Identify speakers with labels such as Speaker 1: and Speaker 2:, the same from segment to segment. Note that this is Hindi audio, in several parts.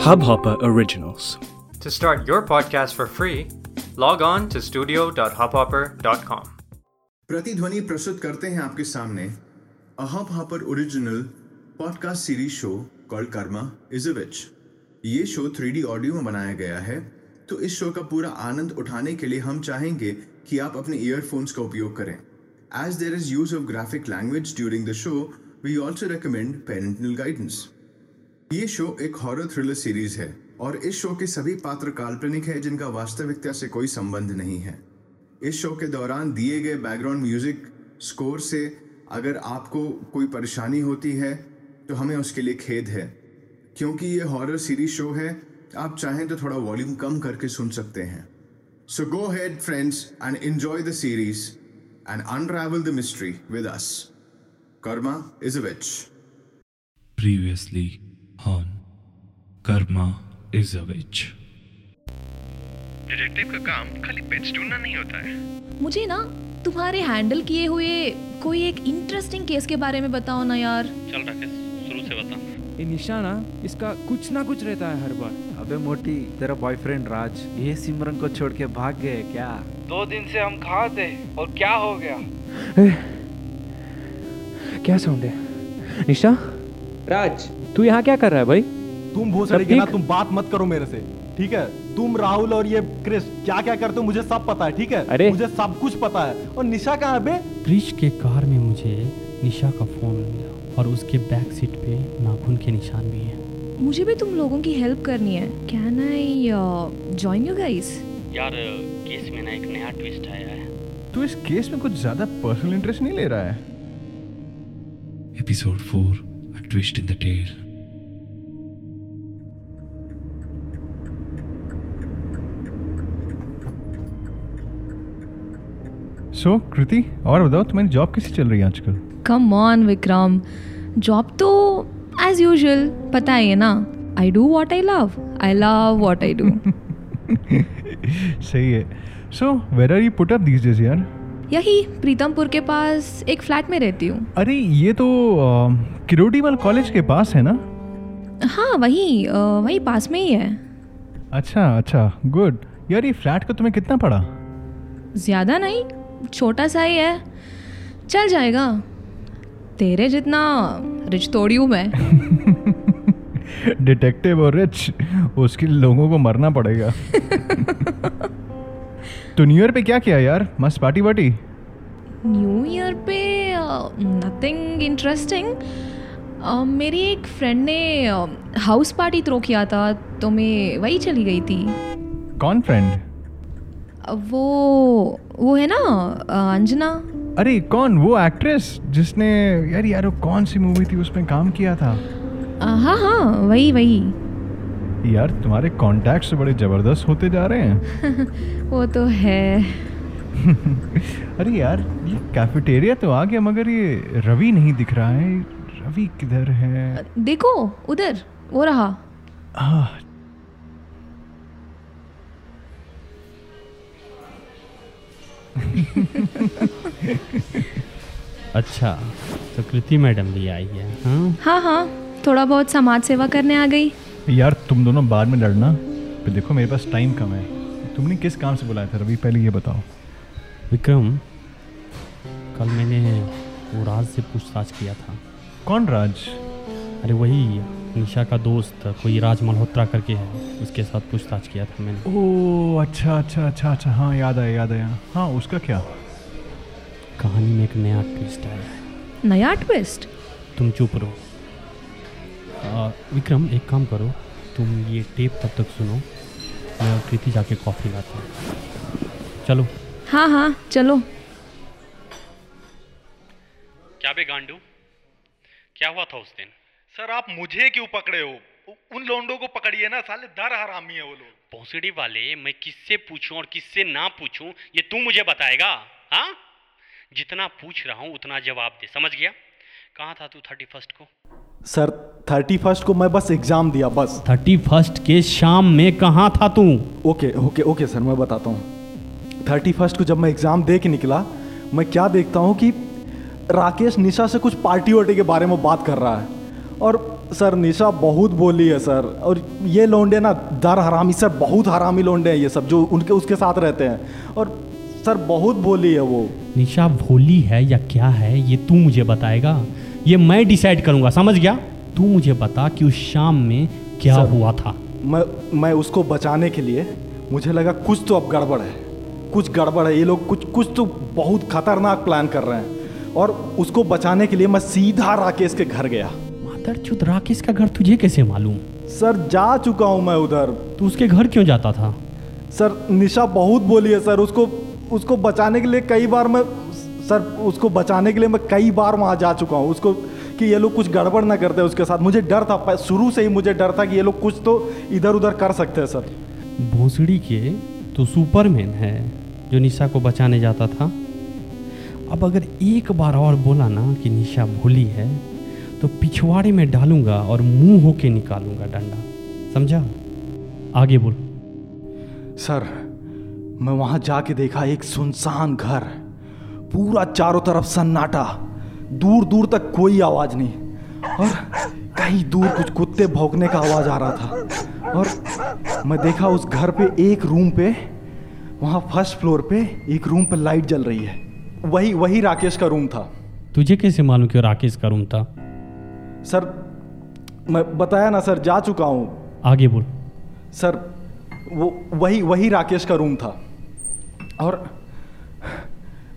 Speaker 1: Hubhopper Originals.
Speaker 2: To start your podcast for free, log on to studio.hubhopper.com.
Speaker 3: प्रतिध्वनि प्रस्तुत करते हैं आपके सामने a Hub Hopper original podcast series show called Karma is a witch ये शो 3D ऑडियो में बनाया गया है तो इस शो का पूरा आनंद उठाने के लिए हम चाहेंगे कि आप अपने ईयरफोन्स का उपयोग करें as there is use of graphic language during the show we also recommend parental guidance ये शो एक हॉरर थ्रिलर सीरीज़ है और इस शो के सभी पात्र काल्पनिक है जिनका वास्तविकता से कोई संबंध नहीं है। इस शो के दौरान दिए गए बैकग्राउंड म्यूज़िक स्कोर से अगर आपको कोई परेशानी होती है तो हमें उसके लिए खेद है। क्योंकि ये हॉरर सीरीज़ शो है, आप चाहें तो थोड़ा वॉल्यूम कम करके सुन सकते हैं। So go ahead friends and enjoy the series and unravel the mystery with us Karma is a witch
Speaker 4: Previously on Karma is a Witch.
Speaker 5: Detective का काम खाली पेट्स ढूंढना नहीं होता है।
Speaker 6: मुझे ना तुम्हारे हैंडल किए हुए कोई एक इंटरेस्टिंग केस के बारे में बताओ ना यार।
Speaker 5: चल राकेश शुरू से बता।
Speaker 7: ये निशाना इसका कुछ ना कुछ रहता है हर बार।
Speaker 8: अबे मोटी तेरा बॉयफ्रेंड राज ये सिमरन को छोड़ के भाग गए क्या?
Speaker 7: दो दिन से हम कहा थे और क्या हो गया? ए, क्या साउंड है? निशा? राज। तू यहाँ क्या कर रहा है भाई?
Speaker 9: तुम भोसड़ी के ना तुम बात मत करो मेरे से ठीक है? तुम राहुल और ये क्रिस क्या क्या करते हो मुझे सब पता है ठीक है?
Speaker 7: अरे।
Speaker 9: मुझे सब कुछ पता है। और निशा कहाँ है बे?
Speaker 10: ब्रिज के कार में मुझे निशा का फ़ोन मिला और उसके बैक सीट पे नाखून के निशान भी हैं।
Speaker 6: मुझे भी तुम लोगों की हेल्प करनी है। Can I join you guys
Speaker 5: यार केस में ना एक नया ट्विस्ट आया है।
Speaker 11: तू इस केस में कुछ ज़्यादा पर्सनल इंटरेस्ट नहीं ले रहा है?
Speaker 4: Episode 4 A Twist in the Tale.
Speaker 11: So Kriti और बताओ तुम्हारी जॉब कैसी चल रही है आजकल?
Speaker 6: कम ऑन विक्रम जॉब तो एज यूजुअल पता ही है ना? I do what I love I love what I do
Speaker 11: सही है। So where are you put up these days यार?
Speaker 6: यही प्रीतमपुर के पास एक फ्लैट में रहती हूँ।
Speaker 11: अरे ये तो किरोडीमल कॉलेज के पास है ना?
Speaker 6: हाँ वही वही पास में ही है।
Speaker 11: अच्छा अच्छा गुड। यार ये फ्लैट का तुम्हें कितना पड़ा?
Speaker 6: ज़्यादा नहीं छोटा सा ही है। चल जाएगा। तेरे जितना रिच तोड़ी हूँ मैं।
Speaker 11: डिटेक्टिव और रिच उसके लोगों को मरना पड़ेगा। तो न्यू ईयर पे क्या किया यार? मस्त पार्टी वार्टी
Speaker 6: न्यू ईयर पे नथिंग इंटरेस्टिंग मेरी एक फ्रेंड ने हाउस पार्टी थ्रो किया था तो मैं वही चली गई थी।
Speaker 11: कौन फ्रेंड
Speaker 6: वो वो है ना अंजना।
Speaker 11: अरे कौन? वो एक्ट्रेस जिसने यार यार वो कौन सी मूवी थी उसमें काम किया था?
Speaker 6: हाँ हाँ वही वही।
Speaker 11: यार तुम्हारे कॉन्टैक्ट्स बड़े ज़बरदस्त होते जा रहे हैं।
Speaker 6: वो तो है।
Speaker 11: अरे यार ये कैफेटेरिया तो आ गया मगर ये रवि नहीं दिख रहा है। रवि किधर है?
Speaker 6: देखो उधर वो रहा।
Speaker 11: आह,
Speaker 10: अच्छा तो कृति मैडम भी आई है हाँ?
Speaker 6: हाँ हाँ थोड़ा बहुत समाज सेवा करने आ गई।
Speaker 11: यार तुम दोनों बाद में लड़ना। फिर देखो मेरे पास टाइम कम है। तुमने किस काम से बुलाया था? रवि पहले ये बताओ।
Speaker 10: विक्रम कल मैंने वो राज से पूछताछ किया था।
Speaker 11: कौन राज?
Speaker 10: अरे वही निशा का दोस्त कोई राज मल्होत्रा करके है। उसके साथ पूछताछ किया था मैंने।
Speaker 11: ओ अच्छा अच्छा अच्छा अच्छा। हाँ याद आया याद आया। हाँ उसका क्या?
Speaker 10: कहानी में एक नया ट्विस्ट आया है।
Speaker 6: नया ट्विस्ट
Speaker 10: तुम चुप रहो। विक्रम एक काम करो तुम ये टेप तब तक सुनो। मैं और कृति जाके कॉफ़ी लाते हैं। चलो।
Speaker 6: हाँ हाँ चलो।
Speaker 5: क्या बे गांडू? क्या हुआ था उस दिन?
Speaker 9: सर आप मुझे क्यों पकड़े हो? उन लोंडों को पकड़िए ना साले दर हरामी है वो लोग।
Speaker 5: भोसड़ी वाले मैं किससे पूछूँ और किससे ना पूछूँ ये तू मुझे बताएगा हाँ? जितना पूछ रहा हूँ उतना जवाब दे। समझ गया? कहाँ था तू थर्टी फ़र्स्ट को?
Speaker 9: सर थर्टी फ़र्स्ट को मैं बस एग्ज़ाम दिया बस।
Speaker 10: थर्टी फ़र्स्ट के शाम में कहाँ था तू?
Speaker 9: ओके ओके ओके सर मैं बताता हूँ। थर्टी फ़र्स्ट को जब मैं एग्ज़ाम दे के निकला मैं क्या देखता हूँ कि राकेश निशा से कुछ पार्टी वार्टी के बारे में बात कर रहा है।
Speaker 1: और सर निशा बहुत बोली है सर और ये लोंडे ना दर हरामी सर बहुत हरामी लोंडे हैं ये सब जो उनके उसके साथ रहते हैं। और सर बहुत बोली है वो।
Speaker 10: निशा भोली है या क्या है ये तू मुझे बताएगा। ये मैं डिसाइड करूँगा समझ गया? तू मुझे बता कि उस शाम में क्या
Speaker 1: सर,
Speaker 10: हुआ था।
Speaker 1: मैं मैं उसको बचाने के लिए मुझे लगा कुछ तो अब गड़बड़ है। कुछ गड़बड़ है ये लोग कुछ कुछ तो बहुत खतरनाक प्लान कर रहे हैं। और उसको बचाने के लिए मैं सीधा राकेश के घर गया।
Speaker 10: मातर चुत राकेश का घर तुझे कैसे मालूम?
Speaker 1: सर जा चुका हूँ मैं उधर।
Speaker 10: तू उसके घर क्यों जाता था?
Speaker 1: सर निशा बहुत बोली है सर। उसको उसको बचाने के लिए कई बार मैं सर उसको बचाने के लिए मैं कई बार वहाँ जा चुका हूँ। उसको कि ये लोग कुछ गड़बड़ ना करते उसके साथ। मुझे डर था शुरू से ही मुझे डर था कि ये लोग कुछ तो इधर उधर कर सकते हैं सर।
Speaker 10: भोसड़ी के तो सुपरमैन है जो निशा को बचाने जाता था। अब अगर एक बार और बोला ना कि निशा भूली है तो पिछवाड़े में डालूँगा और मुँह होके निकालूँगा डंडा। समझा? आगे बोल।
Speaker 1: सर मैं वहाँ जाके देखा एक सुनसान घर। पूरा चारों तरफ़ सन्नाटा। दूर दूर तक कोई आवाज़ नहीं। और कहीं दूर कुछ कुत्ते भौंकने का आवाज़ आ रहा था। और मैं देखा उस घर पे एक रूम पे वहाँ फ़र्स्ट फ्लोर पे एक रूम पे लाइट जल रही है। वही वही राकेश का रूम था।
Speaker 10: तुझे कैसे मालूम कि राकेश का रूम था?
Speaker 1: सर मैं बताया ना सर जा चुका हूँ।
Speaker 10: आगे बोल।
Speaker 1: सर वो वही वही राकेश का रूम था। और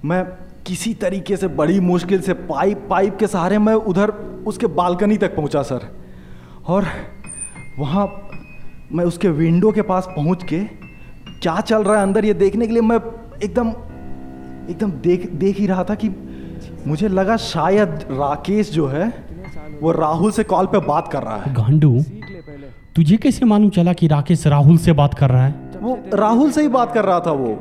Speaker 1: मैं किसी तरीके से बड़ी मुश्किल से पाइप पाइप के सहारे मैं उधर उसके बालकनी तक पहुँचा सर। और वहाँ मैं उसके विंडो के पास पहुँच के क्या चल रहा है अंदर ये देखने के लिए मैं एकदम एकदम देख देख ही रहा था कि मुझे लगा शायद राकेश जो है वो राहुल से कॉल पे बात कर रहा है।
Speaker 10: गांडू तुझे कैसे मालूम चला कि राकेश राहुल से बात कर रहा है?
Speaker 1: वो राहुल से ही बात कर रहा था वो।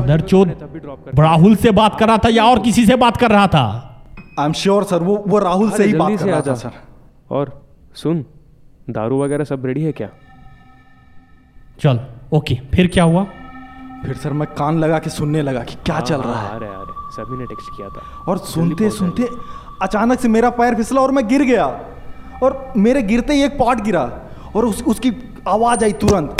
Speaker 10: मादर चोद राहुल से बात कर रहा था या और किसी से बात कर रहा था?
Speaker 1: आई एम श्योर सर वो वो राहुल से ही बात कर रहा था सर
Speaker 7: और सुन दारू वगैरह सब रेडी है क्या?
Speaker 10: चल ओके फिर क्या हुआ?
Speaker 1: फिर सर मैं कान लगा के सुनने लगा कि क्या चल रहा है
Speaker 7: अरे अरे सभी ने टेक्स्ट किया था।
Speaker 1: और सुनते सुनते अचानक से मेरा पैर फिसला और मैं गिर गया। और मेरे गिरते ही एक पॉट गिरा। और उस, उसकी आवाज़ आई तुरंत।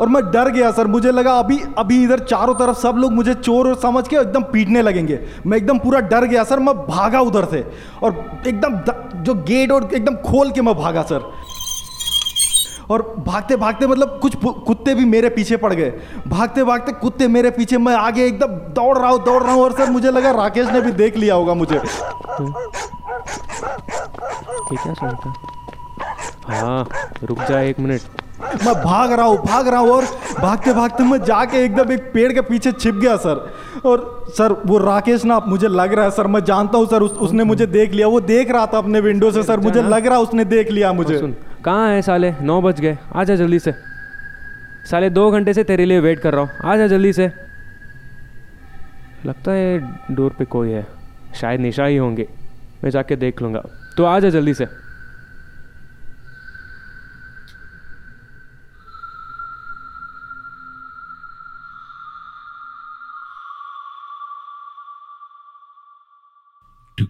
Speaker 1: और मैं डर गया, सर। मुझे लगा अभी अभी इधर चारों तरफ़ सब लोग मुझे चोर और समझ के एकदम पीटने लगेंगे। मैं एकदम पूरा डर गया, सर। मैं भागा उधर से और एकदम जो गेट और एकदम खोल के मैं भागा, सर। और भागते भागते मतलब कुछ कुत्ते भी मेरे पीछे पड़ गए। भागते भागते कुत्ते मेरे पीछे मैं आगे एकदम दौड़ रहा हूँ, दौड़ रहा हूँ और सर मुझे लगा राकेश ने भी देख लिया होगा मुझे।
Speaker 7: क्या सुनता हाँ रुक जा एक मिनट।
Speaker 1: मैं भाग रहा हूँ भाग रहा हूँ और भागते भागते मैं जाके एकदम एक पेड़ के पीछे छिप गया सर। और सर वो राकेश ना मुझे लग रहा है सर मैं जानता हूँ सर उस, उसने मुझे देख लिया। वो देख रहा था अपने विंडो से सर मुझे लग रहा उसने देख लिया मुझे।
Speaker 7: कहाँ है साले? नौ बज गए। आ जा जल्दी से। साले दो घंटे से तेरे लिए वेट कर रहा हूँ। आ जा जल्दी से। लगता है डोर पे कोई है। शायद निशा ही होंगे। मैं जाके देख लूँगा। तो आ जा जल्दी से।